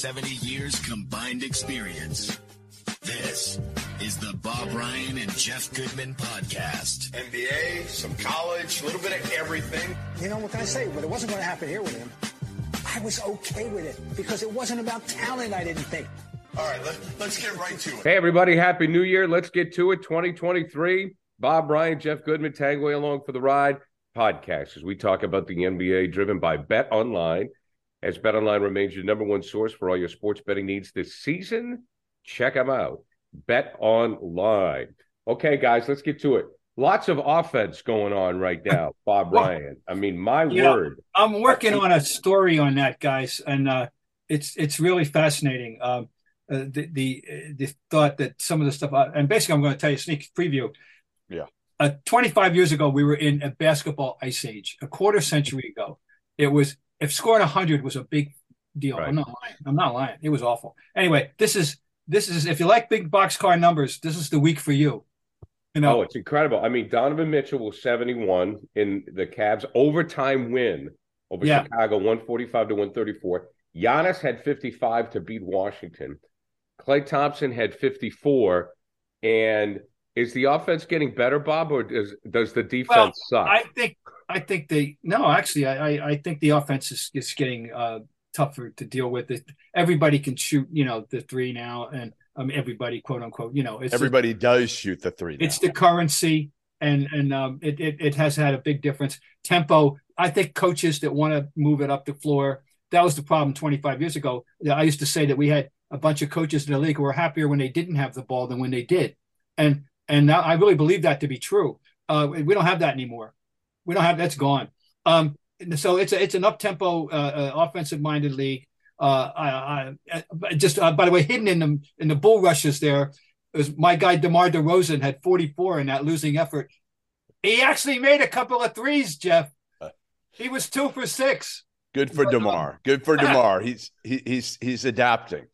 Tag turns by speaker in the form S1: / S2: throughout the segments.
S1: 70 years combined experience. This is the Bob Ryan and Jeff Goodman podcast.
S2: NBA, some college, a little bit of everything.
S3: You know what can I say? But it wasn't going to happen here with him. I was okay with it because it wasn't about talent. I didn't think.
S2: All right, let, let's get right to it.
S4: Hey, everybody, Happy New Year. Let's get to it. 2023. Bob Ryan, Jeff Goodman, Tanguay along for the ride podcast as we talk about the NBA driven by Bet Online. As Bet Online remains your number one source for all your sports betting needs this season, check them out. Bet Online. Okay, guys, let's get to it. Lots of offense going on right now, Bob
S5: Well,
S4: Ryan. I mean, my
S5: you know,
S4: word.
S5: I'm working on a story on that, guys, and uh, it's it's really fascinating. Um, uh, the the the thought that some of the stuff, uh, and basically, I'm going to tell you a sneak preview.
S6: Yeah.
S5: Uh, 25 years ago, we were in a basketball ice age. A quarter century ago, it was if scoring 100 was a big deal.
S4: Right.
S5: I'm not lying. I'm not lying. It was awful. Anyway, this is this is if you like big box car numbers, this is the week for you. You know,
S4: Oh, it's incredible. I mean, Donovan Mitchell was 71 in the Cavs overtime win over
S5: Yeah.
S4: Chicago, 145 to 134. Giannis had 55 to beat Washington. Klay Thompson had 54. And is the offense getting better, Bob, or does does the defense suck?
S5: I think I think they no actually I I, think the offense is, is getting uh, tougher to deal with. It everybody can shoot you know the three now, and um, everybody quote unquote you know it's
S6: Everybody does shoot the three. Now.
S5: it's the currency and and um, it, it it has had a big difference. Tempo. I think coaches that want to move it up the floor. That was the problem 25 years ago. I used to say that we had a bunch of coaches in the league who were happier when they didn't have the ball than when they did, and and now I really believe that to be true. Uh, we don't have that anymore. We don't have that's gone. Um, so it's a it's an up tempo, uh, uh, offensive minded league. Uh, I, I, I just uh, by the way, hidden in the in the bull rushes there was my guy DeMar DeRozan had 44 in that losing effort. He actually made a couple of threes, Jeff. He was two for six.
S6: Good for Demar. Good for Demar. He's he, he's he's adapting.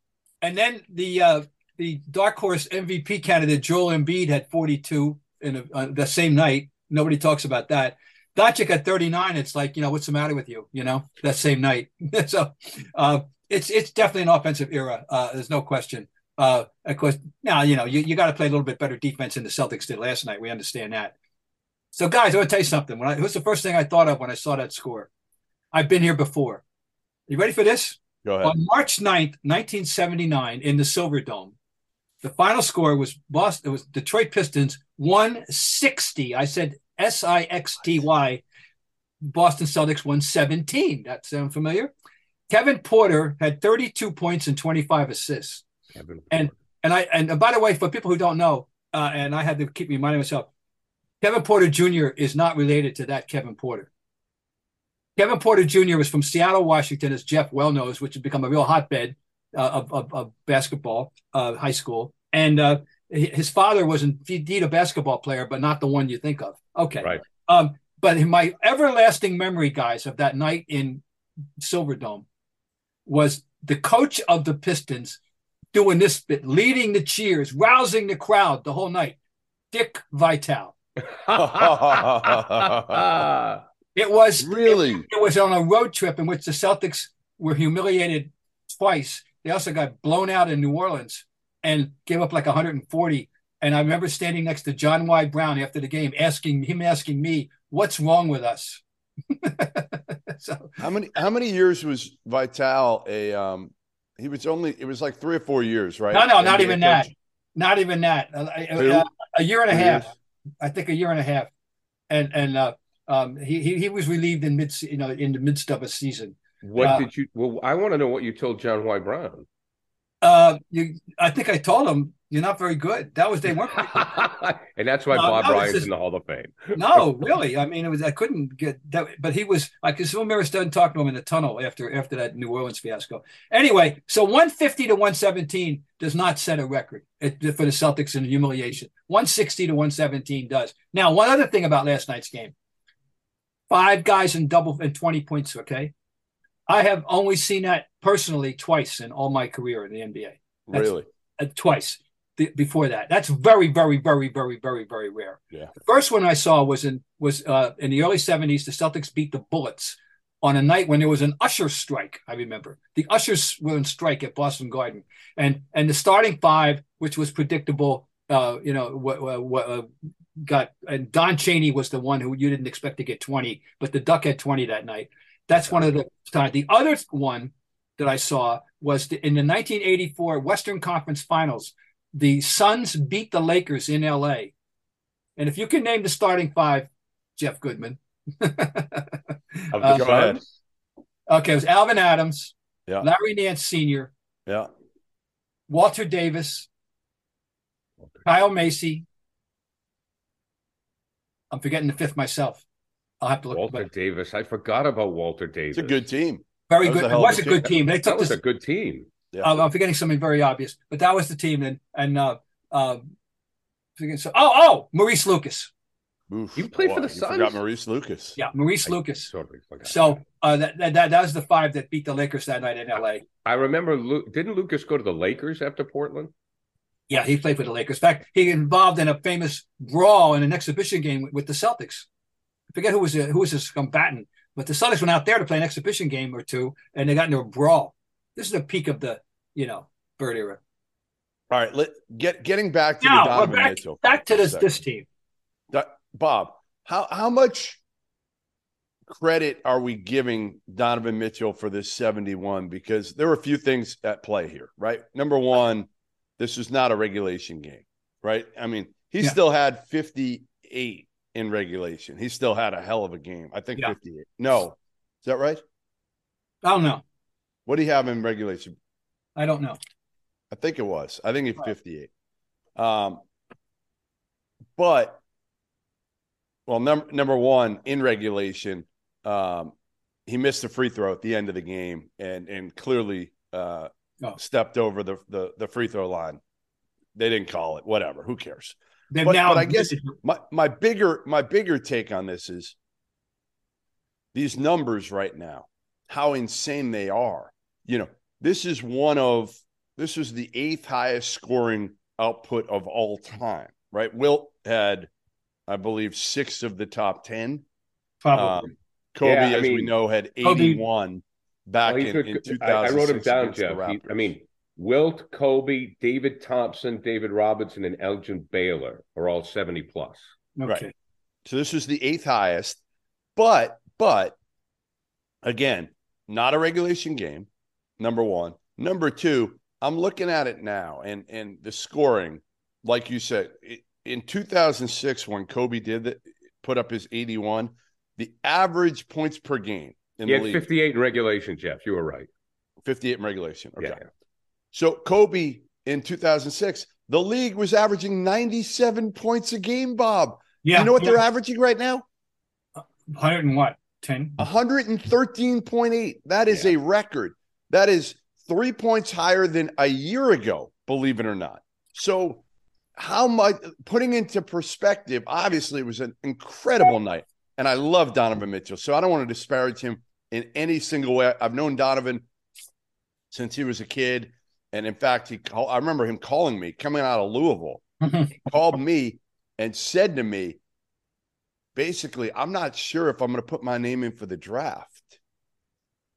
S5: And then the uh, the dark horse MVP candidate Joel Embiid had 42 in a, uh, the same night. Nobody talks about that. Doncic at 39. It's like you know what's the matter with you? You know that same night. so uh, it's it's definitely an offensive era. Uh, there's no question. Uh, of course, now you know you, you got to play a little bit better defense than the Celtics did last night. We understand that. So guys, I want to tell you something. When I, what's the first thing I thought of when I saw that score? I've been here before. You ready for this?
S6: Go ahead.
S5: On March 9th, 1979, in the Silver Dome, the final score was Boston, it was Detroit Pistons 160. I said S I X T Y. Boston Celtics 117. That sound familiar? Kevin Porter had 32 points and 25 assists.
S4: Kevin
S5: And and I and by the way, for people who don't know, uh, and I had to keep reminding myself, Kevin Porter Jr. is not related to that Kevin Porter. Kevin Porter Jr. was from Seattle, Washington, as Jeff well knows, which has become a real hotbed uh, of, of, of basketball, uh, high school. And uh, his father was indeed a basketball player, but not the one you think of. Okay.
S4: Right.
S5: Um, but my everlasting memory, guys, of that night in Silverdome was the coach of the Pistons doing this bit, leading the cheers, rousing the crowd the whole night. Dick Vitale. It was
S6: Really?
S5: It, it was on a road trip in which the Celtics were humiliated twice. They also got blown out in New Orleans and gave up like 140. And I remember standing next to John Y. Brown after the game, asking him, asking me, "What's wrong with us?" so
S6: how many how many years was Vitale a um he was only it was like three or four years, right?
S5: no, no, not
S6: NBA
S5: even
S6: coach?
S5: that. Not even that. Uh, uh, a year and a
S6: Two
S5: half.
S6: years?
S5: I think a year and a half. And and uh, um, he, he he was relieved in mid you know in the midst of a season.
S4: what
S5: Uh,
S4: did you? Well, I want to know what you told John Y. Brown.
S5: Uh, you, I think I told him you're not very good. That was they weren't.
S4: and that's why
S5: No,
S4: Bob Ryan's in the Hall of Fame.
S5: no, really. I mean, it was I couldn't get that, but he was. I could still remember starting talking to him in the tunnel after after that New Orleans fiasco. Anyway, so 150 to 117 does not set a record for the Celtics in humiliation. 160 to 117 does. Now, one other thing about last night's game: five guys in double and 20 points. Okay, I have only seen that personally twice in all my career in the NBA. That's-
S6: Really?
S5: uh, twice th- before that. That's very, very, very, very, very, very rare.
S6: Yeah.
S5: The first one I saw was in was uh, in the early '70s. The Celtics beat the Bullets on a night when there was an usher strike. I remember the ushers were on strike at Boston Garden, and and the starting five, which was predictable. Uh, you know what? uh, got and Don Chaney was the one who you didn't expect to get 20, but the Duck had 20 that night. That's one of the times. The other one that I saw was the, in the 1984 Western Conference Finals. The Suns beat the Lakers in LA. And if you can name the starting five, Jeff Goodman. Uh,
S6: Go ahead.
S5: Okay, it was Alvan Adams,
S6: Yeah.
S5: Larry Nance Sr.,
S6: Yeah.
S5: Walter Davis, Kyle Macy. I'm forgetting the fifth myself. I'll have to look.
S4: Walter Davis. I forgot about Walter Davis.
S6: It's a good team.
S5: very
S6: that
S5: good.
S6: a
S5: It was
S6: a
S5: a good
S6: team.
S5: team. They
S4: That
S5: took
S4: was
S5: this
S4: a good team.
S6: Yeah.
S5: I'm forgetting something very obvious, but that was the team. And and uh, uh, so, oh oh Maurice Lucas,
S6: Oof.
S4: You played for the Suns?
S6: Forgot Maurice Lucas.
S5: yeah, Maurice
S4: I
S5: Lucas.
S4: Totally forgot.
S5: So uh, that, that that was the five that beat the Lakers that night in L.A.
S4: I remember. Lu- didn't Lucas go to the Lakers after Portland?
S5: Yeah, he played for the Lakers. In fact, he involved in a famous brawl in an exhibition game with, with the Celtics. I forget who was uh, who was his combatant, but the Celtics went out there to play an exhibition game or two, and they got into a brawl. This is the peak of the you know Bird era.
S6: All right. Let get getting back to
S5: Now
S6: the Donovan
S5: back,
S6: Mitchell.
S5: back to this this team.
S6: Bob, how how much credit are we giving Donovan Mitchell for this 71? Because there were a few things at play here, right? Number one, this is not a regulation game, right? I mean, he
S5: Yeah.
S6: still had 58 in regulation. He still had a hell of a game. I think
S5: Yeah.
S6: 58. No. Is that right?
S5: I don't know.
S6: What do you have in regulation?
S5: I don't know.
S6: I think it was. I think it's 58. Um, but well, number number one in regulation, um, he missed a free throw at the end of the game and and clearly uh,
S5: Oh.
S6: stepped over the, the the free throw line. They didn't call it. Whatever. Who cares?
S5: They've
S6: But-
S5: now.
S6: but I guess- My my bigger my bigger take on this is these numbers right now, how insane they are. You know, this is one of this is the eighth highest scoring output of all time, right? Wilt had, I believe, six of the top ten.
S5: probably.
S6: Um, Kobe,
S4: Yeah, I
S6: as we know, had
S5: Kobe-
S6: 81 back
S4: Well, he
S6: in,
S4: took-
S6: in
S4: I,
S6: 2006.
S4: I wrote him down, Jeff. He- I mean, Wilt, Kobe, David Thompson, David Robinson, and Elgin Baylor are all 70 plus.
S5: okay.
S6: right. So this was the eighth highest, but but again, not a regulation game. Number one. Number two, I'm looking at it now, and and the scoring, like you said, it, in 2006 when Kobe did that, put up his 81, the average points per game in
S4: He
S6: the
S4: had
S6: league
S4: 58 in regulation, Jeff. You were right.
S6: 58 in regulation. Okay.
S4: Yeah.
S6: So Kobe in 2006, the league was averaging 97 points a game. Bob,
S5: Yeah.
S6: you know what
S5: yeah.
S6: they're averaging right now?
S5: 100 and what? 10?
S6: 113.8. That is
S4: Yeah.
S6: a record. That is three points higher than a year ago, believe it or not. So, how much, putting into perspective, obviously, it was an incredible night. And I love Donovan Mitchell. So, I don't want to disparage him in any single way. I've known Donovan since he was a kid. And in fact, he call, I remember him calling me coming out of Louisville he called me and said to me, basically, I'm not sure if I'm going to put my name in for the draft.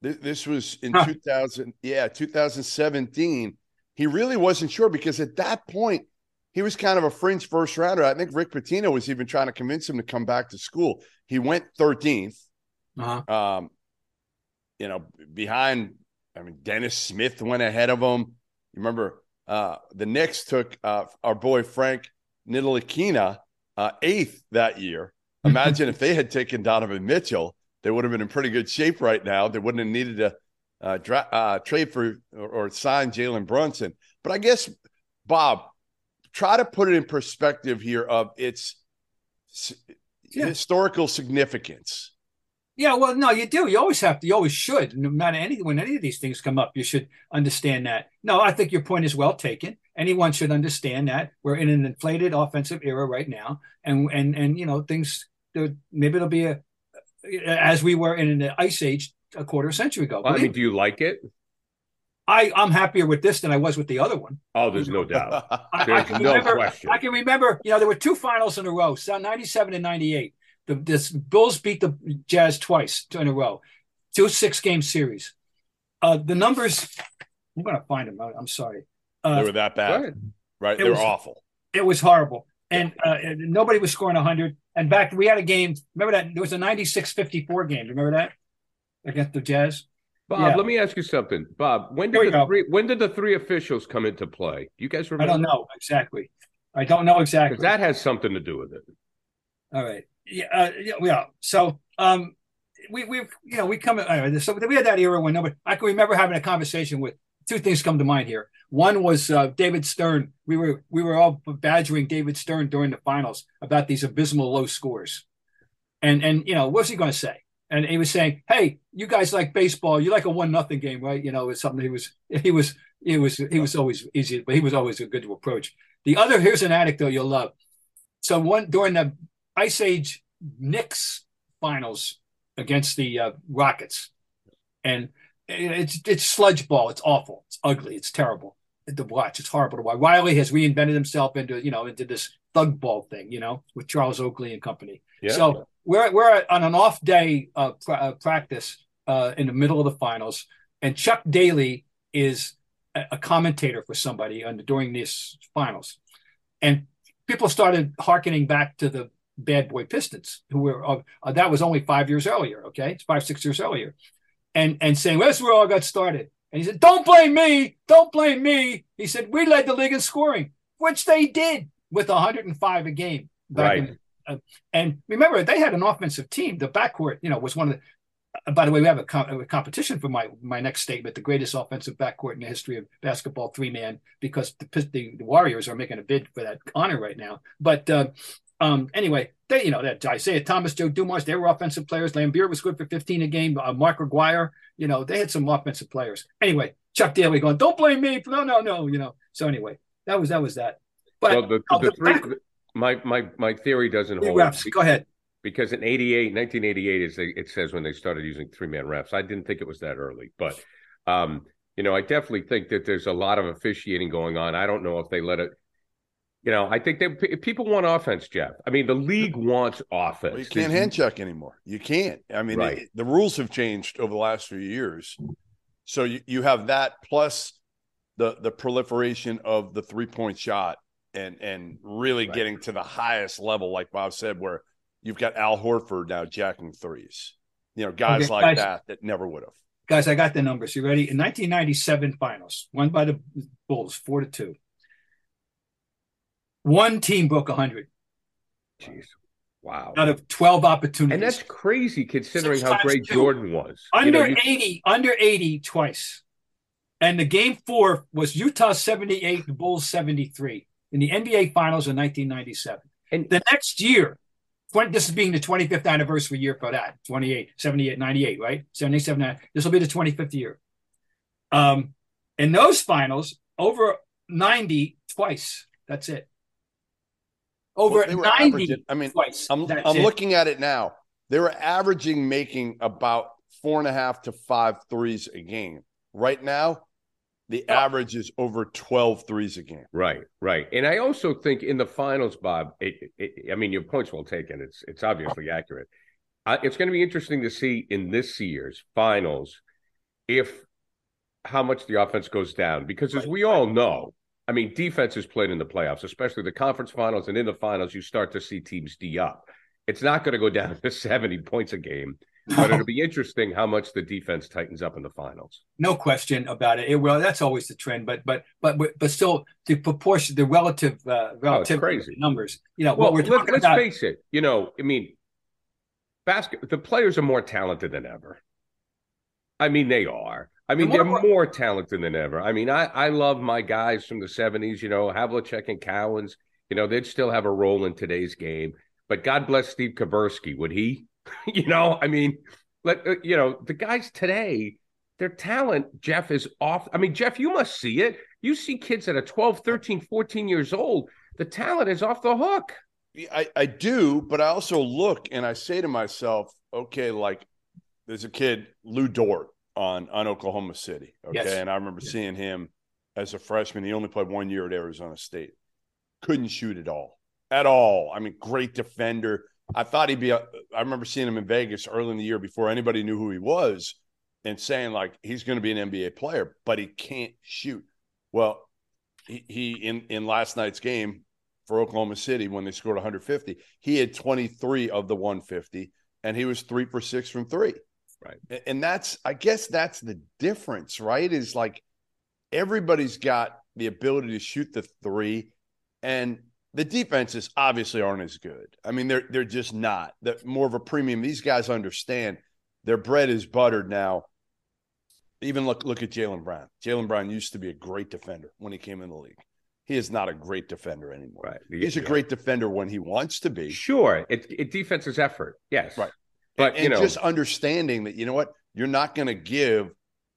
S6: This, this was in
S5: Huh.
S6: 2000, yeah, 2017. He really wasn't sure because at that point, he was kind of a fringe first rounder. I think Rick Pitino was even trying to convince him to come back to school. He went 13th,
S5: Uh-huh.
S6: um, you know, behind. I mean, Dennis Smith went ahead of him. You remember uh, the Knicks took uh, our boy Frank Ntilikina uh, eighth that year. Imagine if they had taken Donovan Mitchell, they would have been in pretty good shape right now. They wouldn't have needed to uh, dra- uh, trade for or, or sign Jalen Brunson. But I guess, Bob, try to put it in perspective here of its
S5: Yeah.
S6: historical significance.
S5: Yeah, well, no, you do. You always have to. You always should. No matter any when any of these things come up, you should understand that. No, I think your point is well taken. Anyone should understand that we're in an inflated offensive era right now, and and and you know things. Maybe it'll be a as we were in an ice age a quarter century ago.
S4: I mean, do you like it?
S5: I I'm happier with this than I was with the other one.
S4: Oh, there's no doubt.
S5: I, I can
S4: no
S5: remember,
S4: question.
S5: I can remember, you know, there were two finals in a row, so 97 and 98. The this Bulls beat the Jazz twice in a row, two six game series. Uh, the numbers, I'm going to find them. I- I'm sorry.
S6: they
S5: Uh,
S6: were that bad,
S4: ahead.
S6: right?
S5: It
S6: They were
S5: was-
S6: awful.
S5: it was horrible. And, uh, and nobody was scoring 100. And back, we had a game. Remember that? There was a 96 54 game. Remember that? Against the Jazz?
S4: Bob,
S5: Yeah.
S4: let me ask you something. Bob, when did the
S5: go.
S4: three when did the three officials come into play? You guys remember?
S5: I don't know exactly. I don't know exactly.
S4: That has something to do with it.
S5: All right. Yeah. Uh, yeah. yeah. So, um, we we you know we come. Right, so we had that era when nobody. I can remember having a conversation with two things come to mind here. One was uh, David Stern. We were we were all badgering David Stern during the finals about these abysmal low scores, and and you know what's he going to say? And he was saying, "Hey, you guys like baseball? You like a one nothing game, right? You know, it's something he was he was he was he was always easy, but he was always a good to approach." The other here's an anecdote you'll love. So one during the Ice Age Knicks finals against the uh, Rockets, and it's it's sludge ball. It's awful. It's ugly. It's terrible to watch. It's horrible to watch. Riley has reinvented himself into you know into this thug ball thing, you know, with Charles Oakley and company.
S4: Yeah.
S5: So we're we're on an off day uh, pra- uh, practice uh, in the middle of the finals, and Chuck Daly is a, a commentator for somebody on, during these finals, and people started hearkening back to the bad boy Pistons, who were uh, uh, that was only five years earlier, okay, it's five six years earlier, and and saying well, that's where all got started. And he said, "Don't blame me, don't blame me." He said, "We led the league in scoring, which they did with 105 a game
S4: Right.
S5: in uh, and remember, they had an offensive team. The backcourt, you know, was one of the. uh, by the way, we have a, com- a competition for my my next statement: the greatest offensive backcourt in the history of basketball, three man, because the, the the Warriors are making a bid for that honor right now. But uh, um, anyway, they you know that Isiah Thomas, Joe Dumars, they were offensive players. Laimbeer was good for 15 a game. Uh, Mark Aguirre, you know, they had some offensive players. Anyway, Chuck Daly going, "Don't blame me." No, no, no. You know. So anyway, that was that was that. But
S4: well, the, the
S5: the
S4: three,
S5: back-
S4: my my my theory doesn't hold
S5: refs. Go ahead.
S4: because in 88 1988 is they, it says when they started using three man refs i didn't think it was that early but um you know i definitely think that there's a lot of officiating going on i don't know if they let it you know i think they if people want offense jeff i mean the league wants offense
S6: Well, you can't hand check anymore. You can't. I mean,
S4: Right.
S6: it- the rules have changed over the last few years. So you, you have that plus the the proliferation of the three point shot and and really
S4: Right.
S6: getting to the highest level, like Bob said, where you've got Al Horford now jacking threes. You know, guys
S5: Okay,
S6: like
S5: guys.
S6: that that never would have.
S5: Guys, I got the numbers. You ready? In 1997 finals, won by the Bulls, four to two. One team broke 100
S4: Jeez. wow
S5: out of 12 opportunities.
S4: and that's crazy considering
S5: Six
S4: how great
S5: two.
S4: jordan was You
S5: under
S4: know, you-
S5: 80, under 80 twice. And the game four was Utah 78, the Bulls 73 in the NBA finals in 1997.
S4: And-
S5: the next year, 20, this is being the 25th anniversary year for that 28, 78, 98, right? 77, 90. This will be the 25th year. Um, in those finals, over 90 twice. That's it. Over
S6: Well,
S5: 90
S6: I mean,
S5: twice.
S6: I'm
S5: That's
S6: I'm
S5: it.
S6: looking at it now. They were averaging making about four and a half to five threes a game. Right now, the
S5: Oh.
S6: average is over 12 threes a game.
S4: Right, right, and I also think in the finals, Bob. It, it, I mean, your point's well taken. It's it's obviously accurate. Uh, it's going to be interesting to see in this year's finals if how much the offense goes down because, as we all know, I mean, defense is played in the playoffs, especially the conference finals, and in the finals, you start to see teams d up. It's not going to go down to seventy points a game, but it'll be interesting how much the defense tightens up in the finals.
S5: no question about it. It well, that's always the trend, but but but but still, the proportion, the relative uh, relative
S4: Oh, crazy.
S5: numbers. You know
S4: Well,
S5: what we're
S4: let,
S5: talking
S4: let's
S5: about.
S4: face it. You know, I mean, basket. The players are more talented than ever. I mean, they are. I mean, they're
S5: what-
S4: more talented than ever. I mean, I, I love my guys from the 70s, you know, Havlicek and Cowens. You know, they'd still have a role in today's game. But God bless Steve Kuberski. Would he? you know, I mean, let, uh, you know, the guys today, their talent, Jeff, is off. I mean, Jeff, you must see it. You see kids that are 12, 13, 14 years old. The talent is off the hook.
S6: I, I do, but I also look and I say to myself, okay, like there's a kid, Lu Dort, on on Oklahoma City. Okay.
S5: Yes.
S6: And I remember seeing him as a freshman. He only played one year at Arizona State. Couldn't shoot at all. At all. I mean, great defender. I thought he'd be a, I remember seeing him in Vegas early in the year before anybody knew who he was and saying like he's going to be an NBA player, but he can't shoot. Well, he, he in in last night's game for Oklahoma City when they scored 150, he had 23 of the 150 and he was 3 for 6 from 3.
S4: Right.
S6: And that's I guess that's the difference, right? Is like everybody's got the ability to shoot the 3 and the defenses obviously aren't as good. I mean, they're they're just not. That more of a premium. These guys understand their bread is buttered now. Even look look at Jaylen Brown. Jaylen Brown used to be a great defender when he came in the league. He is not a great defender anymore.
S4: Right.
S6: He's a great defender when he wants to be.
S4: Sure. It, it defense is effort. Yes.
S6: Right.
S4: But,
S6: and
S4: you know,
S6: just understanding that you know what? You're not going to give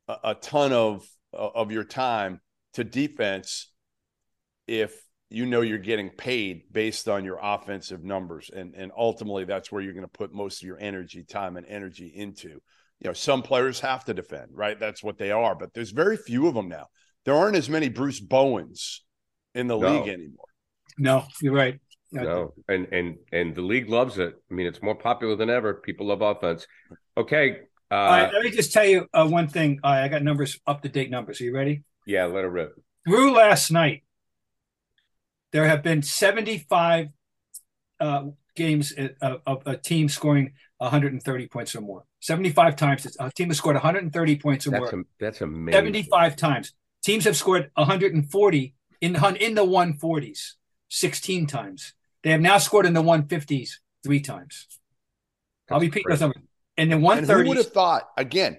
S6: a, a ton of of your time to defense if you know you're getting paid based on your offensive numbers. And and ultimately that's where you're going to put most of your energy time and energy into. You know some players have to defend right? That's what they are but there's very few of them now. There aren't as many bruce bowens in the
S4: No.
S6: league anymore.
S5: No, you're right.
S4: No, and and and the league loves it. I mean, it's more popular than ever. People love offense. Okay, uh,
S5: All right, let me just tell you uh, one thing. Uh, I got numbers, up to date numbers. Are you ready?
S4: yeah, let it rip.
S5: Through last night, there have been 75 uh, games of, of a team scoring 130 points or more. 75 times a team has scored 130 points or
S4: That's
S5: more.
S4: am- that's amazing.
S5: 75 times. Teams have scored 140 in in the 140s 16 times. They have now scored in the 150s three times. I'll
S4: That's
S5: repeat
S4: crazy.
S5: those numbers. In the
S6: and who would have thought again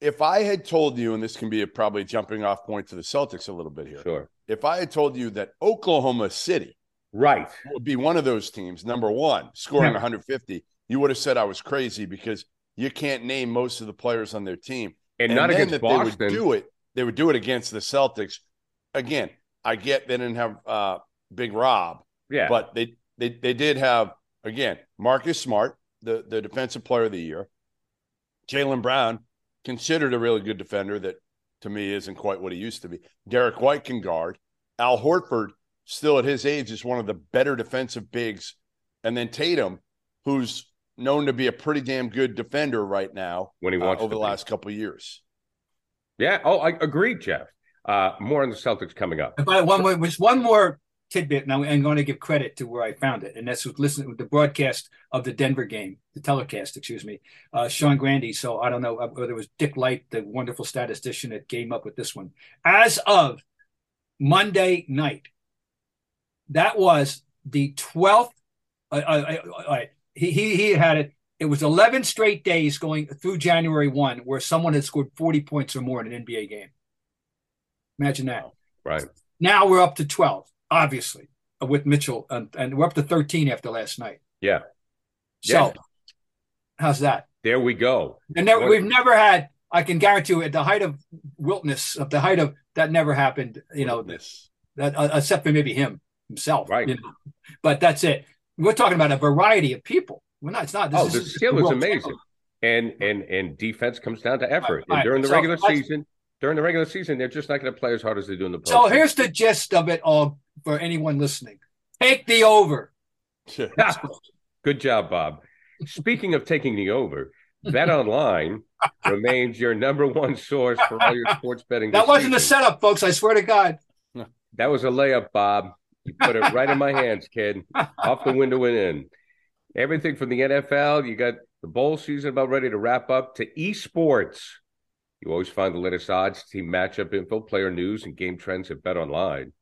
S6: if i had told you and this can be a probably jumping off point to the celtics a little bit here
S4: Sure.
S6: if i had told you that oklahoma city
S4: Right.
S6: would be one of those teams, number one, scoring
S5: Yeah.
S6: 150, you would have said I was crazy because you can't name most of the players on their team.
S4: And, not
S6: then
S4: against
S6: that
S4: Boston.
S6: they would do it. They would do it against the Celtics. Again, I get they didn't have uh, Big Rob,
S4: yeah.
S6: but they they they did have again Marcus Smart, the the defensive player of the year. Jaylen Brown, considered a really good defender that to me isn't quite what he used to be. Derek White can guard. Al Horford, still at his age, is one of the better defensive bigs. And then Tatum, who's known to be a pretty damn good defender right now
S4: when he
S6: uh,
S4: wants
S6: over
S4: to
S6: the
S4: be.
S6: last couple of years.
S4: Yeah. Oh, I agree, Jeff. Uh, more on the Celtics coming up.
S5: But one more, was one more tidbit, and I'm, going to give credit to where I found it, and that's with listening with the broadcast of the Denver game, the telecast, excuse me, uh, Sean Grandy. So I don't know uh, whether it was Dick Lipe, the wonderful statistician, that came up with this one. As of Monday night, that was the 12th. Uh, uh, uh, he, he he had it. It was 11 straight days going through January 1 where someone had scored 40 points or more in an NBA game. Imagine that.
S4: Right.
S5: Now we're up to 12, obviously, uh, with Mitchell, and, and we're up to 13 after last night.
S4: Yeah.
S5: So,
S4: Yeah.
S5: how's that?
S4: There we go.
S5: And never, we've never had, I can guarantee you, at the height of wildness, of the height of that never happened, you know,
S6: this.
S5: that uh, except for maybe him himself.
S4: Right.
S5: you know. But that's it. We're talking about a variety of people. We're not, it's not. This
S4: Oh,
S5: is,
S4: the skill is amazing. And and and defense comes down to effort.
S5: Right,
S4: And during the
S5: so
S4: regular season, during the regular season, they're just not going to play as hard as they do in the postseason.
S5: So here's the gist of it all for anyone listening. Take the over.
S4: Good job, Bob. Speaking of taking the over, Bet Online remains your number one source for all your sports betting.
S5: That wasn't a setup, folks. I swear to God.
S4: That was a layup, Bob. You put it right in my hands, kid. Off the window and in. Everything from the NFL, you got the bowl season about ready to wrap up, to esports. You always find the latest odds, team matchup info, player news, and game trends at Bet Online.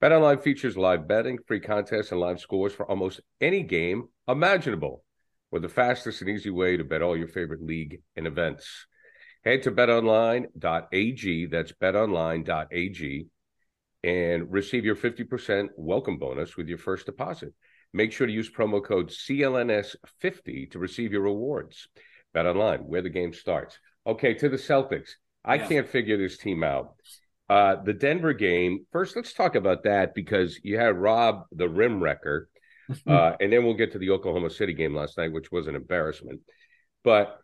S4: Bet Online features live betting, free contests, and live scores for almost any game imaginable, with the fastest and easy way to bet all your favorite league and events. Head to betonline.ag. That's betonline.ag and receive your 50% welcome bonus with your first deposit. Make sure to use promo code CLNS50 to receive your rewards. Bet online, where the game starts. Okay, to the Celtics. I
S5: Yeah.
S4: can't figure this team out. Uh, the Denver game, first, let's talk about that because you had Rob, the rim wrecker, uh, and then we'll get to the Oklahoma City game last night, which was an embarrassment. But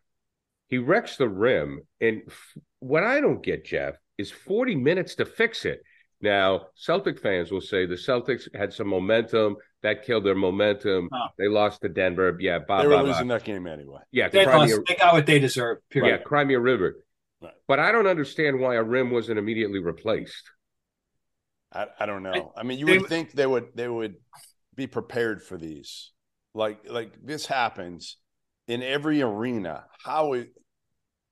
S4: he wrecks the rim. And f- what I don't get, Jeff, is 40 minutes to fix it. Now, Celtic fans will say the Celtics had some momentum that killed their momentum.
S5: Oh.
S4: They lost to Denver. Yeah, blah,
S6: They were
S4: blah, blah.
S6: losing that game anyway.
S4: Yeah,
S5: They,
S4: cry
S5: lost,
S4: a-
S5: they got what they deserve. Period.
S4: yeah, cry me a river.
S6: Right.
S4: But I don't understand why a rim wasn't immediately replaced.
S6: I, I don't know. I mean, you
S5: They-
S6: would think they would they would be prepared for these. Like like this happens in every arena. How is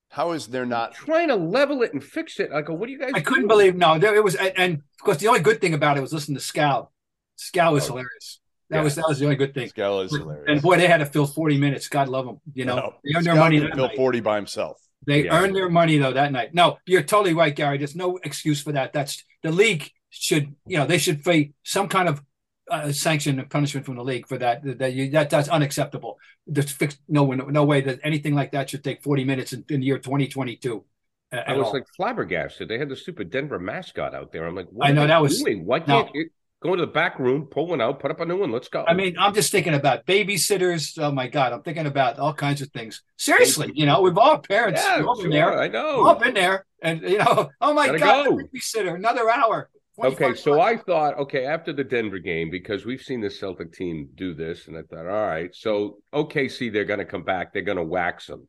S6: how is there not
S4: Trying to level it and fix it. I go, what do you guys?
S5: I couldn't believe no. There, it was, and, and of course, the only good thing about it was listening to Scal. Scal was
S4: Oh.
S5: hilarious. That
S4: Yeah.
S5: was that was the only good thing.
S6: Scala is hilarious.
S5: And boy, they had to fill forty minutes. God love them. You know,
S6: No,
S5: they earned their money.
S6: could
S5: That
S6: fill
S5: night.
S6: forty by himself.
S5: They
S4: Yeah.
S5: earned their money though that night. No, you're totally right, Gary. There's no excuse for that. That's the league should, you know, they should face some kind of uh, sanction and punishment from the league for that. That you, that that's unacceptable. There's fixed no no way that anything like that should take 40 minutes in, in the year 2022. uh,
S4: I was
S5: all.
S4: like flabbergasted. They had the stupid Denver mascot out there. I'm like, what
S5: I know,
S4: they
S5: that was-
S4: doing? Why
S5: no.
S4: can't you go into the back room, pull one out, put up a new one? Let's go.
S5: I mean, I'm just thinking about babysitters. Oh my God, I'm thinking about all kinds of things. Seriously, you know, we've all parents,
S4: yeah,
S5: all been there,
S4: I know.
S5: all been there, and you know, oh my
S4: Gotta
S5: God,
S4: go.
S5: babysitter, another hour.
S4: Okay, so. I thought, okay, after the Denver game, because we've seen the Celtic team do this, and I thought, all right, so OKC, they're going to come back, they're going to wax them.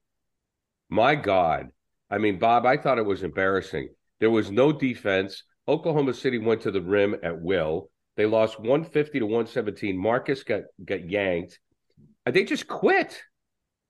S4: My God, I mean, Bob, I thought it was embarrassing. There was no defense. Oklahoma City went to the rim at will. They lost 150 to 117. Marcus got got yanked. And They just quit.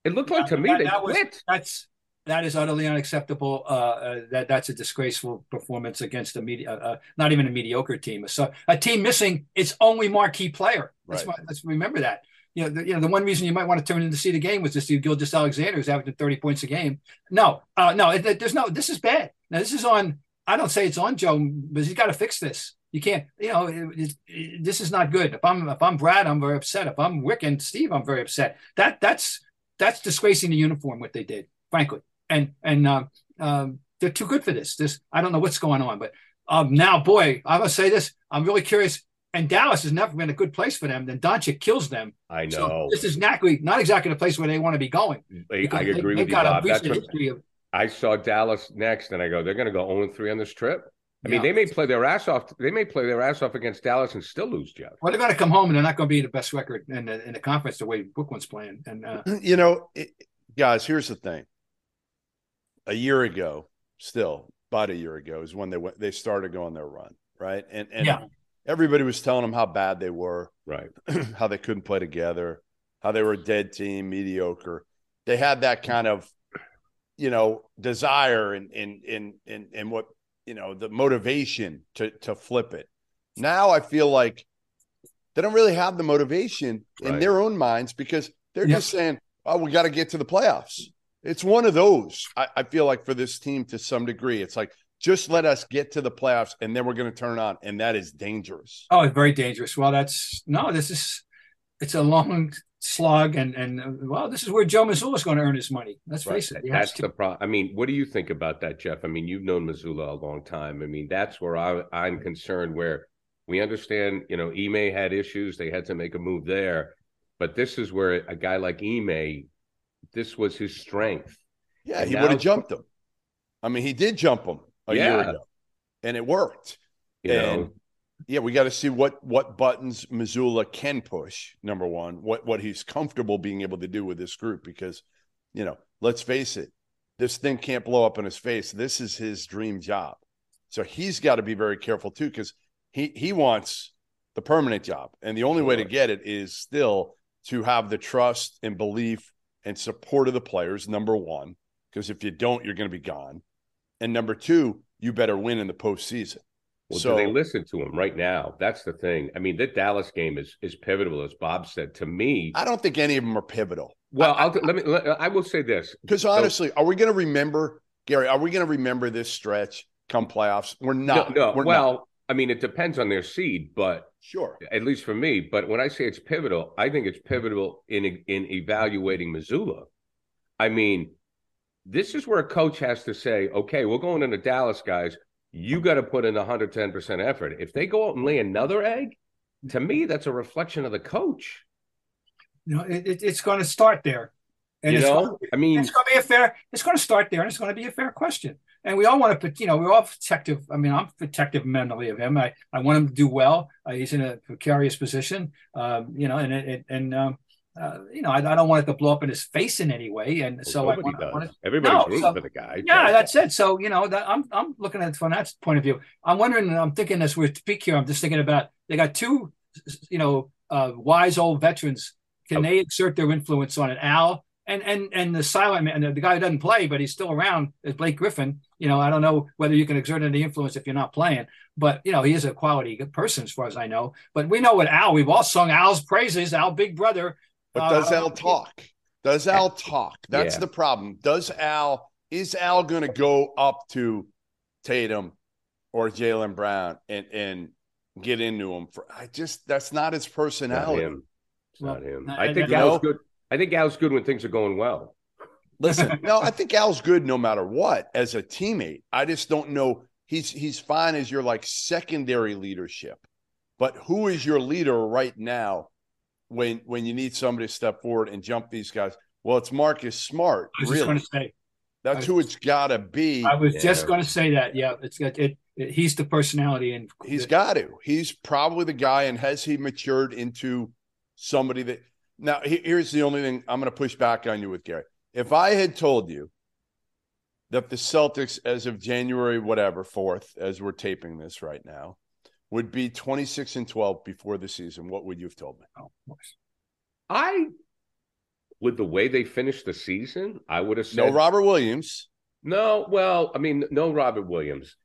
S4: It looked like to me
S5: that-
S4: they
S5: that was-
S4: quit.
S5: That's that is utterly unacceptable. Uh, uh, that that's a disgraceful performance against a media, uh, uh, not even a mediocre team. So a team missing its only marquee player. Let's,
S6: Right.
S5: let's remember that. You know, the, you know, the one reason you might want to turn in to see the game was to see Gilgeous-Alexander who's averaging thirty points a game. No, uh, no, it- there's no. This is bad. Now this is on. I don't say it's on Joe, but he's got to fix this. You can't. You know, it, it, it- this is not good. If I'm if I'm Brad, I'm very upset. If I'm Wyc and Steve, I'm very upset. That that's that's disgracing the uniform what they did, frankly. And and uh, um, they're too good for this. This I don't know what's going on, but um, now, boy, I'm gonna say this. I'm really curious. And Dallas has never been a good place for them. Then Doncic kills them.
S4: I
S5: So
S4: know.
S5: this is not, not exactly the place where they want to be going.
S4: I, I agree
S5: they've
S4: with you, Bob. That's what,
S5: of
S4: I saw Dallas next, and I go, they're going to go 0 3 on this trip. I mean,
S5: Yeah.
S4: they may play their ass off. They may play their ass off against Dallas and still lose, Jeff.
S5: Well, they're going to come home and they're not going to be the best record in the, in the conference the way Brooklyn's playing. And uh,
S6: You know, it, guys, here's the thing. A year ago, still about a year ago, is when they went. They started going their run, right? And and
S5: Yeah.
S6: everybody was telling them how bad they were,
S4: Right.
S6: how they couldn't play together, how they were a dead team, mediocre. They had that kind of, you know, desire and and and and and what you know the motivation to to flip it. Now I feel like they don't really have the motivation in their own minds because they're
S5: Yeah.
S6: just saying, "Oh, we got to get to the playoffs." It's one of those. I, I feel like for this team to some degree, it's like just let us get to the playoffs and then we're going to turn on, and that is dangerous.
S5: oh, it's very dangerous. Well, that's no, this is it's a long slog, and and uh, well, this is where Joe Mazzulla is going to earn his money. Let's
S4: Right.
S5: face it.
S4: That's
S5: to.
S4: the problem. I mean, what do you think about that, Jeff? I mean, you've known Mazzulla a long time. I mean, that's where I, I'm concerned. Where we understand, you know, Ime had issues; they had to make a move there. But this is where a guy like Ime, this was his strength.
S6: Yeah,
S4: And
S6: he
S4: now-
S6: would have jumped him. I mean, he did jump him a year ago, and it worked.
S4: You
S6: and
S4: know,
S6: yeah, we got to see what what buttons Mazzulla can push. Number one, what what he's comfortable being able to do with this group, because you know, let's face it, this thing can't blow up in his face. This is his dream job, so he's got to be very careful too, because he he wants the permanent job, and the only way to get it is still to have the trust and belief and support of the players. Number one, because if you don't, you're going to be gone, and number two, you better win in the postseason.
S4: Well,
S6: so
S4: do they listen to him right now? That's the thing. I mean, the Dallas game is is pivotal, as Bob said to me.
S6: I don't think any of them are pivotal.
S4: well, I'll, let me. Let, I will say this.
S6: Because honestly, are we going to remember Gary, are we going to remember this stretch come playoffs? We're not.
S4: No, no.
S6: We're
S4: well,
S6: not.
S4: I mean, it depends on their seed, but
S6: sure.
S4: at least for me. But when I say it's pivotal, I think it's pivotal in in evaluating Mazzulla. I mean, this is where a coach has to say, okay, we're going into Dallas, guys. You got to put in 110% effort. If they go out and lay another egg, to me, that's a reflection of the coach.
S5: You know, it, it, it's going to start there. And
S4: you
S5: it's
S4: know, I mean,
S5: it's going to be a fair. It's going to start there, and it's going to be a fair question. And we all want to put, you know, we're all protective. I mean, I'm protective mentally of him. I, I want him to do well. Uh, he's in a precarious position, um, you know, and and and um, uh, you know, I, I, don't want it to blow up in his face in any way. And
S4: well,
S5: so I want,
S4: does.
S5: I want it,
S4: Everybody's
S5: No,
S4: rooting
S5: so-
S4: for the guy.
S5: yeah,
S4: but-
S5: that's it. So you know, that I'm I'm looking at it from that point of view. I'm wondering. I'm thinking as we speak here. I'm just thinking about they got two, you know, uh, wise old veterans. Can they exert their influence on it? Al and and and the silent man, the guy who doesn't play, but he's still around, is Blake Griffin. You know, I don't know whether you can exert any influence if you're not playing, but you know, he is a quality person as far as I know. But we know what Al. We've all sung Al's praises. Al, big brother.
S6: But
S5: Uh,
S6: does Al talk? Does Al talk? That's
S4: Yeah.
S6: the problem. Does Al is Al going to go up to Tatum or Jaylen Brown and and get into him? For I just that's not his
S4: It's not
S6: personality.
S4: him. It's
S5: Well,
S4: not him.
S5: and-
S4: I think
S5: and-
S4: Al's
S6: know-
S4: good. I think Al's good when things are going well.
S6: Listen, no, I think Al's good no matter what as a teammate. I just don't know. He's he's fine as your like secondary leadership, but who is your leader right now when when you need somebody to step forward and jump these guys? Well, it's Marcus Smart.
S5: I was just going
S6: Really,
S5: to say.
S6: that's who it's got to be.
S5: I was
S4: Yeah.
S5: just going to say that. Yeah, it's got it, it. He's the personality, and
S6: He's got to. He's probably the guy. And has he matured into somebody that now? Here's the only thing I'm going to push back on you with Gary. If I had told you that the Celtics, as of January whatever fourth, as we're taping this right now, would be 26 and 12 before the season, what would you have told me?
S5: Oh.
S4: I, with the way they finished the season, I would have said.
S6: No Robert Williams.
S4: No, well, I mean, no Robert Williams.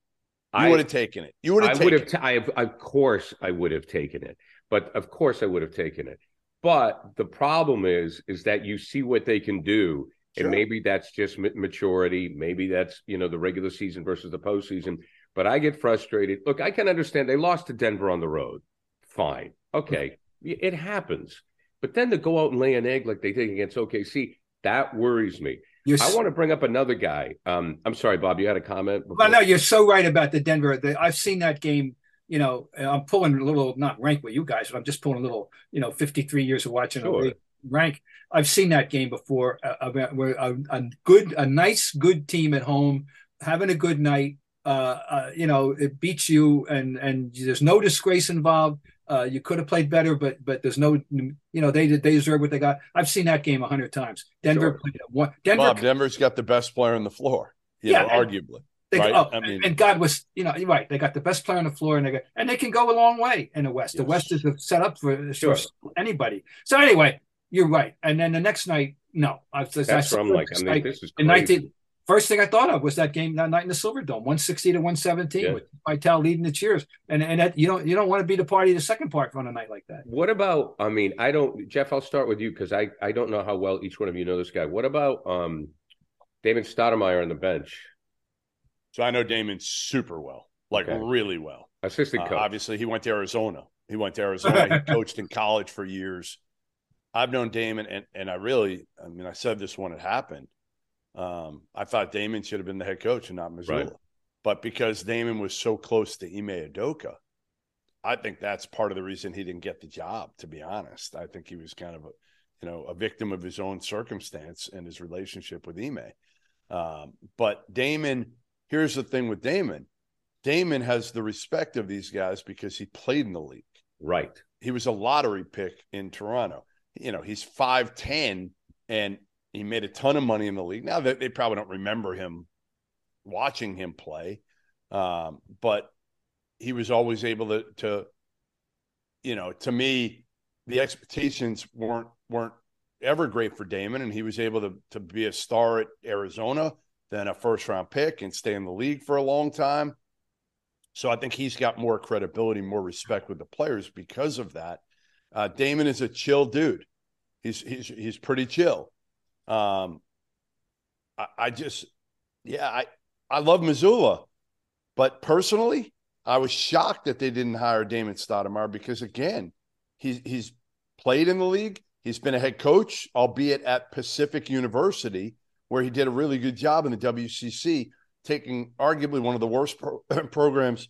S6: You
S4: I
S6: would have taken it. You would
S4: I
S6: have
S4: would
S6: taken
S4: have. T- I have, of course, I would have taken it. But of course, I would have taken it. But the problem is, is that you see what they can do,
S6: Sure.
S4: and maybe that's just maturity. Maybe that's you know the regular season versus the postseason. But I get frustrated. Look, I can understand they lost to Denver on the road. Fine, okay, it happens. But then to go out and lay an egg like they did against OKC, that worries me.
S5: You're,
S4: I want to bring up another guy. Um, I'm sorry, Bob. You had a comment.
S5: Well, no, you're so right about the Denver. The, I've seen that game. You know, I'm pulling a little not rank with you guys, but I'm just pulling a little. You know, 53 years of watching
S4: Sure.
S5: a rank. I've seen that game before. Uh, where a, a good, a nice, good team at home having a good night. Uh, uh, you know, it beats you, and and there's no disgrace involved. Uh, you could have played better, but but there's no, you know, they they deserve what they got. I've seen that game a hundred times. Denver
S4: Sure.
S5: played it. One, Denver
S6: Bob, Denver's got the best player on the floor. You
S5: Yeah,
S6: know,
S5: and-
S6: arguably.
S5: They,
S6: right?
S5: oh,
S6: I mean-
S5: and God was, you know, you're right. They got the best player on the floor, and they got, and they can go a long way in the West. The West is set up for,
S4: Sure.
S5: for anybody. So anyway, you're right. And then the next night, no, I,
S4: That's
S5: I saw
S4: where I'm like, I
S5: this
S4: mean,
S5: night
S4: this is
S5: in
S4: crazy.
S5: 19. First thing I thought of was that game that night in the Silverdome, 160 to 117,
S4: Yeah.
S5: with Vitale leading the cheers. And and that, you don't you don't want to be the party the second part on a night like that.
S4: What about? I mean, I don't. Jeff, I'll start with you because I I don't know how well each one of you know this guy. What about um, David Stoudamire on the bench,
S6: So I know Damon super well, like
S4: Okay.
S6: really well.
S4: assistant
S6: Uh, obviously, he went to Arizona. He went to Arizona. he coached in college for years. I've known Damon, and and I really, I mean, I said this when it happened. Um, I thought Damon should have been the head coach and not Mazzulla,
S4: Right.
S6: but because Damon was so close to Ime Udoka, I think that's part of the reason he didn't get the job. To be honest, I think he was kind of a, you know, a victim of his own circumstance and his relationship with Ime. Um, but Damon, here's the thing with Damon. Damon has the respect of these guys because he played in the league.
S4: right.
S6: He was a lottery pick in Toronto. You know, he's 5'10 and he made a ton of money in the league. Now that they probably don't remember him watching him play. Um, but he was always able to to you know, to me, the expectations weren't weren't ever great for Damon, and he was able to to be a star at Arizona, then a first round pick, and stay in the league for a long time. So I think he's got more credibility, more respect with the players because of that. Uh, Damon is a chill dude. He's he's he's pretty chill. Um, I, I just Yeah, I I love Mazzulla, but personally, I was shocked that they didn't hire Damon Stoudamire because again, he's he's played in the league. He's been a head coach, albeit at Pacific University, where he did a really good job in the WCC, taking arguably one of the worst pro- programs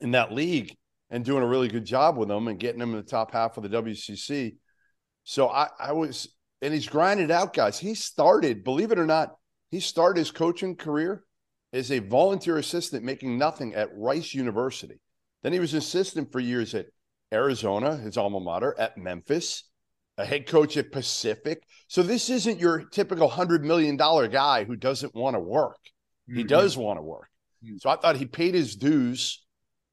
S6: In that league and doing a really good job with them and getting them in the top half of the WCC. So I, I was, and he's grinded out guys. He started, believe it or not, he started his coaching career as a volunteer assistant making nothing at Rice University. Then he was assistant for years at Arizona, his alma mater, at Memphis, a head coach at Pacific. So this isn't your typical $100 million guy who doesn't want to work. He mm-hmm. does want to work. Mm-hmm. So I thought he paid his dues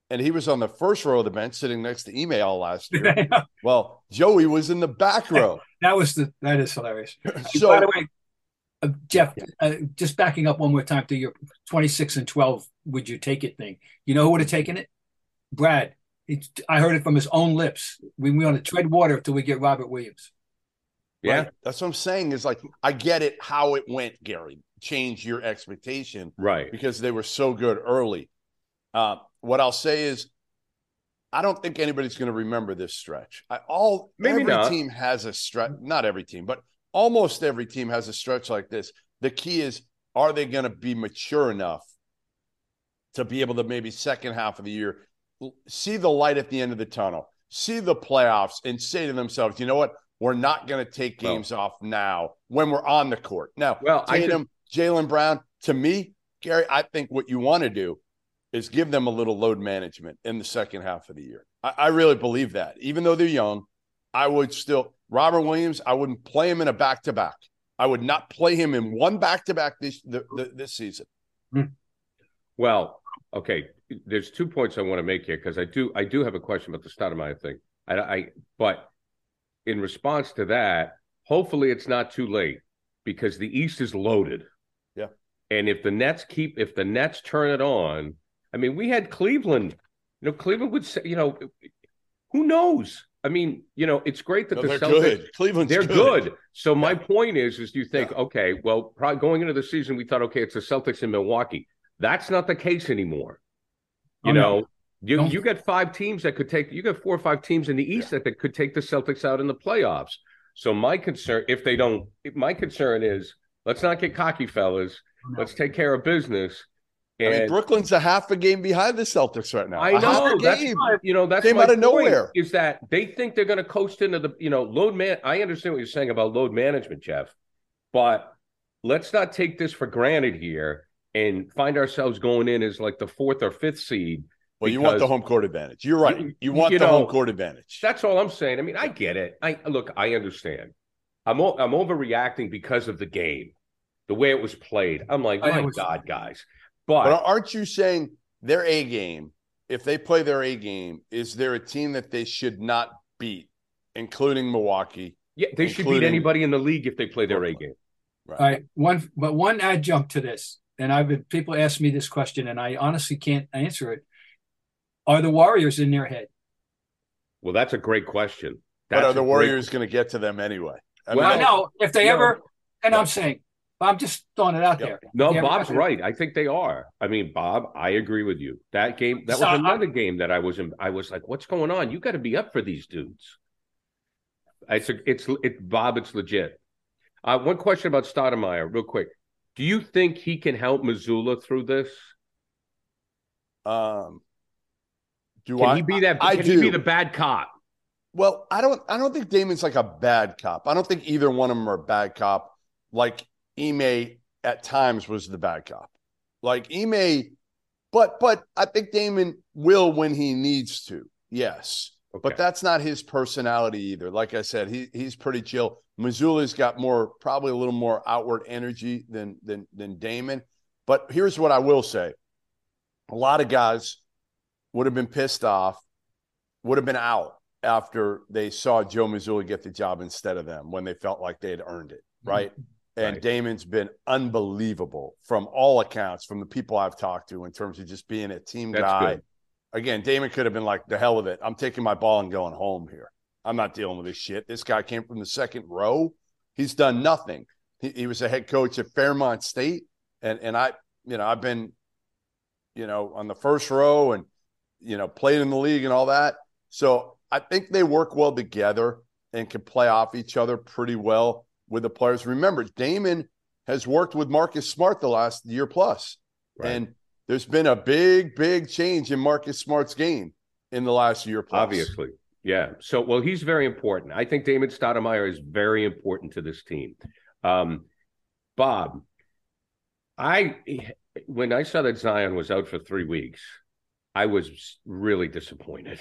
S6: and he was on the first row of the bench sitting next to Ime last year. well, Joey was in the back row.
S5: That was the that is hilarious.
S6: So-
S5: By the way, uh, Jeff, uh, just backing up one more time to your 26 and 12, would you take it thing? You know who would have taken it? Brad. It's, I heard it from his own lips. We, we want to tread water until we get Robert Williams.
S4: Yeah.
S6: Right? That's what I'm saying is like, I get it how it went, Gary. Change your expectation
S4: Right.
S6: because they were so good early. Uh, what I'll say is, I don't think anybody's going to remember this stretch. I, all
S4: Maybe
S6: every
S4: not.
S6: team has a stretch. Not every team, but almost every team has a stretch like this. The key is, are they going to be mature enough to be able to maybe second half of the year see the light at the end of the tunnel, see the playoffs, and say to themselves, you know what? We're not going to take
S4: Well-
S6: games off now when we're on the court. Now,
S4: Well, I
S6: Tatum, Jaylen Brown, to me, Gary, I think what you want to do is give them a little load management in the second half of the year. I, I really believe that. Even though they're young, I would still Robert Williams. I wouldn't play him in a back to back. I would not play him in one back to back this the, the, this season. Hmm.
S4: Well, okay. There's two points I want to make here because I do I do have a question about the Stoudamire thing. I, I but in response to that, hopefully it's not too late because the East is loaded.
S6: Yeah.
S4: And if the Nets keep if the Nets turn it on, I mean, we had Cleveland. You know, Cleveland would say, you know, who knows? I mean, you know, it's great that
S6: No,
S4: the
S6: they're
S4: Celtics
S6: good. Cleveland's
S4: they're
S6: good.
S4: good. So my point is, is you think, okay, well, probably going into the season, we thought, okay, it's the Celtics in Milwaukee. That's not the case anymore. You
S5: Oh, no.
S4: know, you
S5: Don't-
S4: you got five teams that could take. You got four or five teams in the East that, that could take the Celtics out in the playoffs. So my concern, if they don't, my concern is, let's not get cocky, fellas. Oh, let's take care of business.
S6: I mean, Brooklyn's a half a game behind the Celtics right now.
S4: I
S6: A half
S4: know
S6: a
S4: that's
S6: game.
S4: you know that's
S6: Came
S4: my
S6: out of
S4: point,
S6: nowhere.
S4: Is that they think they're going to coast into the you know load man? I understand what you're saying about load management, Jeff, but let's not take this for granted here and find ourselves going in as like the fourth or fifth seed.
S6: Well, you want the home court advantage. You're right.
S4: You-
S6: You want
S4: you
S6: the
S4: know,
S6: home court advantage.
S4: That's all I'm saying. I mean, I get it. I look, I understand. I'm o- I'm overreacting because of the game, the way it was played. I'm like,
S5: I
S4: my
S5: was-
S4: God, guys.
S6: But
S4: But
S6: aren't you saying their A game, if they play their A game, is there a team that they should not beat, including Milwaukee?
S4: yeah, they should beat anybody in the league if they play their A game.
S6: Right.
S5: All right, one but one adjunct to this, and I've been people ask me this question, and I honestly can't answer it. Are the Warriors in their head?
S4: Well, that's a great question.
S6: But are
S4: a
S6: the
S4: great-
S6: Warriors going to get to them anyway? I
S4: Well,
S5: I know if they
S4: no.
S5: ever, and
S6: Yeah.
S5: I'm saying, I'm just throwing it out
S6: Yeah.
S5: there.
S4: No,
S5: Yeah,
S4: Bob's
S5: but-
S4: right. I think they are. I mean, Bob, I agree with you. That game, that
S5: So,
S4: was
S5: I-
S4: another game that I was in. I was like, "What's going on? You got to be up for these dudes." It's a, it's it, Bob. It's legit. Uh, one question about Stoudamire, real quick. Do you think he can help Mazzulla through this?
S6: Um, do
S4: Can
S6: I
S4: he be that?
S6: I
S4: can
S6: do.
S4: he be the bad cop?
S6: Well, I don't. I don't think Damon's like a bad cop. I don't think either one of them are a bad cop. Like Ime at times was the bad cop. Like Ime, but but I think Damon will when he needs to. Yes, but that's not his personality either. Like I said, he he's pretty chill. Mazzulla's got more, probably a little more outward energy than than than Damon. But here's what I will say: a lot of guys would have been pissed off, would have been out after they saw Joe Mazzulla get the job instead of them when they felt like they had earned it,
S4: Mm-hmm.
S6: And
S4: Right.
S6: Damon's been unbelievable from all accounts, from the people I've talked to in terms of just being a team
S4: That's
S6: guy.
S4: good.
S6: Again, Damon could have been like, the hell with it. I'm taking my ball and going home here. I'm not dealing with this shit. This guy came from the second row. He's done nothing. He, he was a head coach at Fairmont State. And and I, you know, I've been, you know, on the first row and, you know, played in the league and all that. So I think they work well together and can play off each other pretty well with the players. Remember, Damon has worked with Marcus Smart the last year plus.
S4: Right.
S6: And there's been a big, big change in Marcus Smart's game in the last year plus.
S4: Obviously. Yeah. So, well, he's very important. I think Damon Stoudamire is very important to this team. Um, Bob, I when I saw that Zion was out for three weeks, I was really disappointed.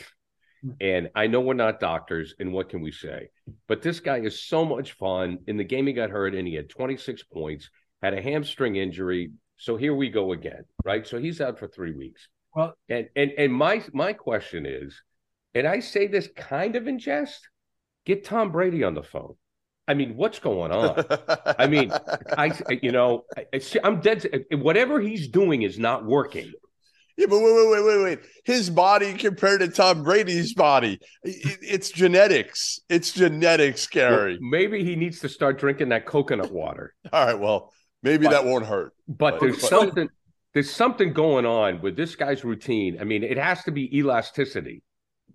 S4: Mm. And I know we're not doctors, and what can we say? But this guy is so much fun. In the game, he got hurt, and he had 26 points, had a hamstring injury. So here we go again, right? So he's out for three weeks.
S5: Well,
S4: And and and my my question is, and I say this kind of in jest, get Tom Brady on the phone. I mean, what's going on? I mean, I you know, I, I- I'm dead. Whatever he's doing is not working.
S6: Yeah, but wait, wait, wait, wait, wait. His body compared to Tom Brady's body. It- it's genetics. It's genetics, Gary.
S4: Well, maybe he needs to start drinking that coconut water.
S6: All right, well, maybe
S4: But-
S6: that won't hurt.
S4: But
S6: But-
S4: there's
S6: but-
S4: something there's something going on with this guy's routine. I mean, it has to be elasticity.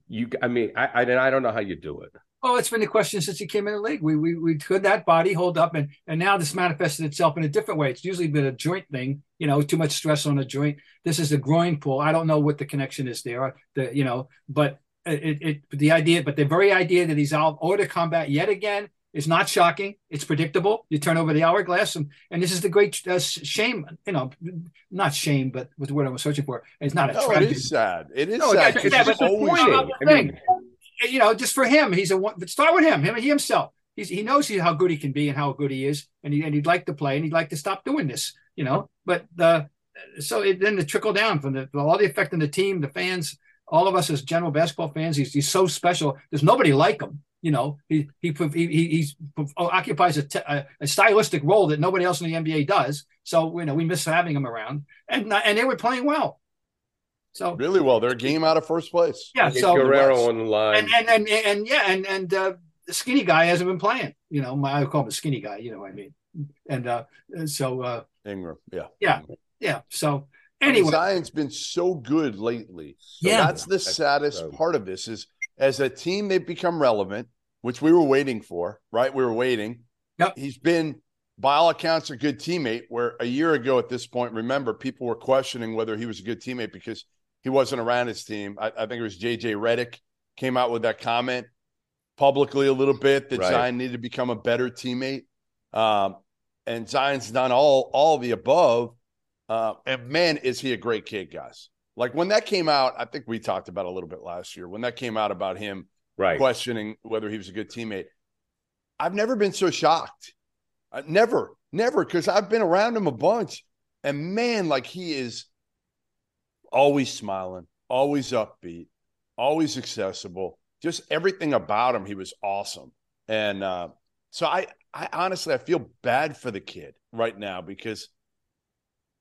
S4: You, I mean, I, I, I don't know how you do it.
S5: Oh, it's been a question since he came in the league. We we we could that body hold up, and and now this manifested itself in a different way. It's usually been a joint thing, you know, too much stress on a joint. This is a groin pull. I don't know what the connection is there, the you know, but it it the idea, but the very idea that he's out order combat yet again is not shocking. It's predictable. You turn over the hourglass, and and this is the great uh, shame, you know, not shame, but what's the word I was searching for? It's not a
S6: No, it
S5: tragedy.
S6: is sad. It is
S5: No,
S6: sad.
S5: that's-
S6: 'cause
S5: yeah, but the
S6: always
S5: point
S6: been-
S5: of the thing, you know, just for him, he's a one. But start with him, him, he himself. He's he knows he, how good he can be and how good he is, and he and he'd like to play and he'd like to stop doing this, you know. But the so it, then the trickle down from the all the effect on the team, the fans, all of us as general basketball fans. He's he's so special. There's nobody like him. You know, he he he, he he's, oh, occupies a, te- a, a stylistic role that nobody else in the NBA does. So you know, we miss having him around, and and they were playing well. So
S6: really well. They're a game out of first place.
S5: yeah,
S4: Get
S5: so
S4: Guerrero on the line.
S5: and and and, and yeah, and and uh, the skinny guy hasn't been playing. You know, my I call him a skinny guy. You know what I mean? And uh, so uh,
S6: Ingram. Yeah.
S5: yeah, yeah. So
S6: And
S5: anyway,
S6: Zion's been so good lately. So
S5: Yeah.
S6: that's the saddest
S4: so-
S6: part of this is as a team they've become relevant, which we were waiting for, right? We were waiting.
S5: Yep.
S6: He's been by all accounts a good teammate where a year ago at this point, remember, people were questioning whether he was a good teammate because he wasn't around his team. I, I think it was JJ Redick came out with that comment publicly a little bit that
S4: Right.
S6: Zion needed to become a better teammate. Um, and Zion's done all all the above. Uh, and man, is he a great kid, guys. Like when that came out, I think we talked about a little bit last year. When that came out about him
S4: right.
S6: questioning whether he was a good teammate, I've never been so shocked. Uh, never, never, because I've been around him a bunch. And man, like he is always smiling, always upbeat, always accessible. Just everything about him, he was awesome. And uh, so I, I honestly, I feel bad for the kid right now because,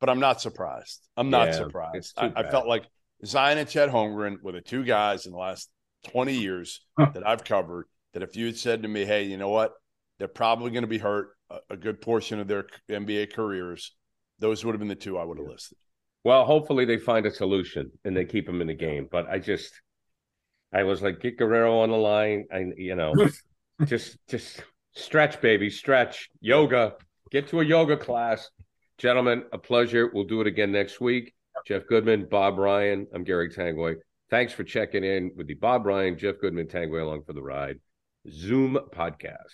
S6: but I'm not surprised. I'm not
S4: Yeah,
S6: surprised. I, I felt like Zion and Chet Holmgren were the two guys in the last 20 years that I've covered that if you had said to me, hey, you know what? They're probably going to be hurt a, a good portion of their NBA careers. Those would have been the two I would have listed.
S4: Well, hopefully they find a solution and they keep him in the game. But I just, I was like, get Guerrero on the line. I, you know, just, just stretch, baby, stretch. Yoga. Get to a yoga class, gentlemen. A pleasure. We'll do it again next week. Jeff Goodman, Bob Ryan. I'm Gary Tanguay. Thanks for checking in with the Bob Ryan, Jeff Goodman, Tanguay along for the ride Zoom podcast.